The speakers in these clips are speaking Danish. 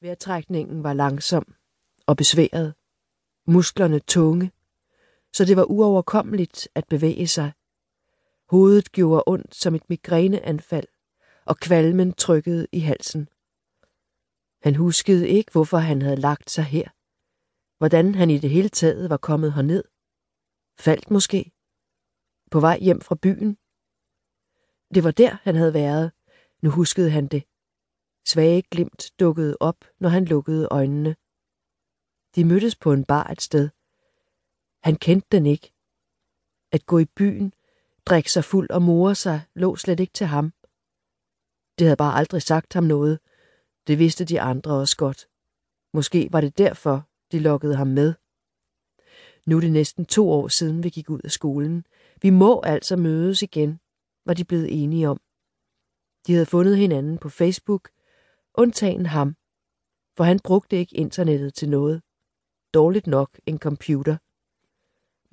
Vejrtrækningen var langsom og besværet, musklerne tunge, så det var uoverkommeligt at bevæge sig. Hovedet gjorde ondt som et migræneanfald, og kvalmen trykkede i halsen. Han huskede ikke, hvorfor han havde lagt sig her. Hvordan han i det hele taget var kommet herned. Faldt måske? På vej hjem fra byen? Det var der, han havde været. Nu huskede han det. Svage glimt dukkede op, når han lukkede øjnene. De mødtes på en bar et sted. Han kendte den ikke. At gå i byen, drikke sig fuld og more sig, lå slet ikke til ham. Det havde bare aldrig sagt ham noget. Det vidste de andre også godt. Måske var det derfor, de lokkede ham med. Nu er det næsten to år siden, vi gik ud af skolen. Vi må altså mødes igen, var de blevet enige om. De havde fundet hinanden på Facebook, undtagen ham, for han brugte ikke internettet til noget. Dårligt nok en computer.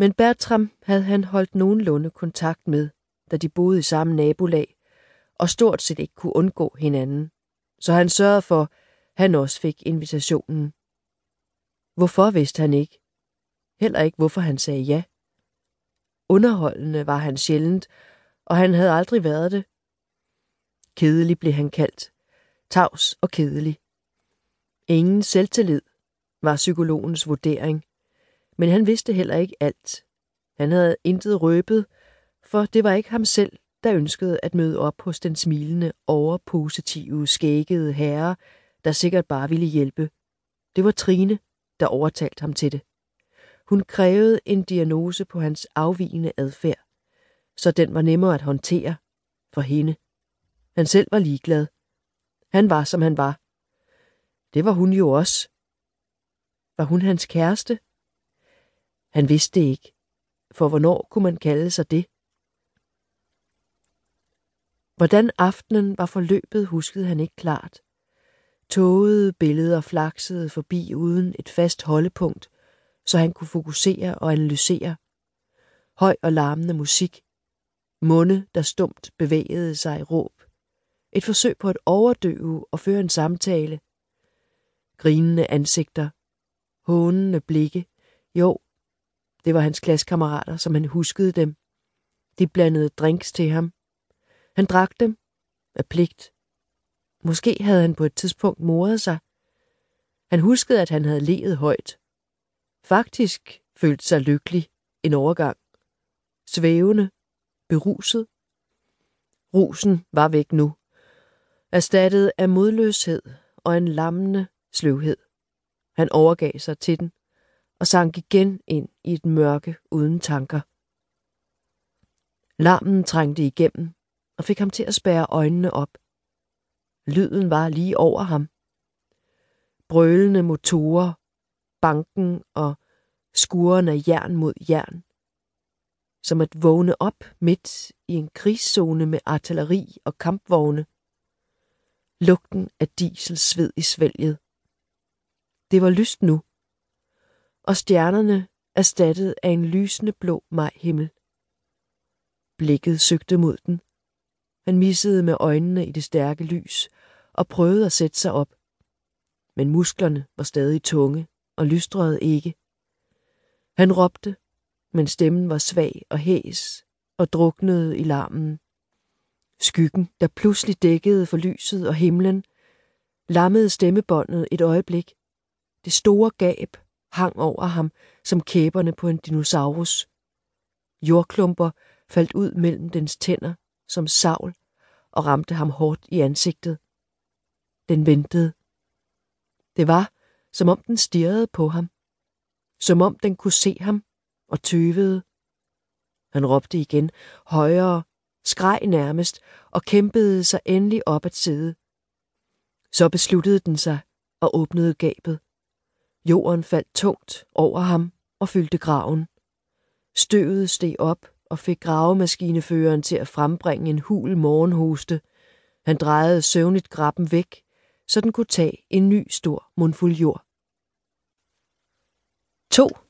Men Bertram havde han holdt nogenlunde kontakt med, da de boede i samme nabolag, og stort set ikke kunne undgå hinanden. Så han sørgede for, han også fik invitationen. Hvorfor vidste han ikke? Heller ikke, hvorfor han sagde ja. Underholdende var han sjældent, og han havde aldrig været det. Kedelig blev han kaldt. Tavs og kedelig. Ingen selvtillid var psykologens vurdering. Men han vidste heller ikke alt. Han havde intet røbet, for det var ikke ham selv, der ønskede at møde op hos den smilende, overpositive, skæggede herre, der sikkert bare ville hjælpe. Det var Trine, der overtalte ham til det. Hun krævede en diagnose på hans afvigende adfærd, så den var nemmere at håndtere for hende. Han selv var ligeglad. Han var, som han var. Det var hun jo også. Var hun hans kæreste? Han vidste det ikke, for hvornår kunne man kalde sig det? Hvordan aftenen var forløbet, huskede han ikke klart. Tågede billeder flaksede forbi uden et fast holdepunkt, så han kunne fokusere og analysere. Høj og larmende musik. Munde, der stumt bevægede sig i råb. Et forsøg på at overdøve og føre en samtale. Grinende ansigter. Hånende blikke. Jo, det var hans klassekammerater, som han huskede dem. De blandede drinks til ham. Han drak dem af pligt. Måske havde han på et tidspunkt moret sig. Han huskede, at han havde levet højt. Faktisk følte sig lykkelig en overgang. Svævende, beruset. Rusen var væk nu, erstattet af modløshed og en lammende sløvhed. Han overgav sig til den og sank igen ind i et mørke uden tanker. Larmen trængte igennem og fik ham til at spærre øjnene op. Lyden var lige over ham. Brølende motorer, banken og skuren af jern mod jern. Som at vågne op midt i en krigszone med artilleri og kampvogne. Lugten af dieselsved i svælget. Det var lyst nu, og stjernerne erstattet af en lysende blå majhimmel. Blikket søgte mod den. Han missede med øjnene i det stærke lys og prøvede at sætte sig op. Men musklerne var stadig tunge og lystrede ikke. Han råbte, men stemmen var svag og hæs og druknede i larmen. Skyggen, der pludselig dækkede for lyset og himlen, lammede stemmebåndet et øjeblik. Det store gab hang over ham som kæberne på en dinosaurus. Jordklumper faldt ud mellem dens tænder som savl og ramte ham hårdt i ansigtet. Den ventede. Det var, som om den stirrede på ham. Som om den kunne se ham og tøvede. Han råbte igen, højere, skreg nærmest og kæmpede sig endelig op at sidde. Så besluttede den sig og åbnede gabet. Jorden faldt tungt over ham og fyldte graven. Støvet steg op og fik gravemaskineføreren til at frembringe en hul morgenhoste. Han drejede søvnigt grappen væk, så den kunne tage en ny stor mundfuld jord. 2.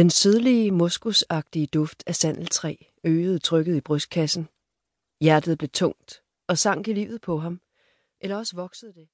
Den sødlige, moskusagtige duft af sandeltræ øgede trykket i brystkassen. Hjertet blev tungt og sank i livet på ham, Eller også voksede det.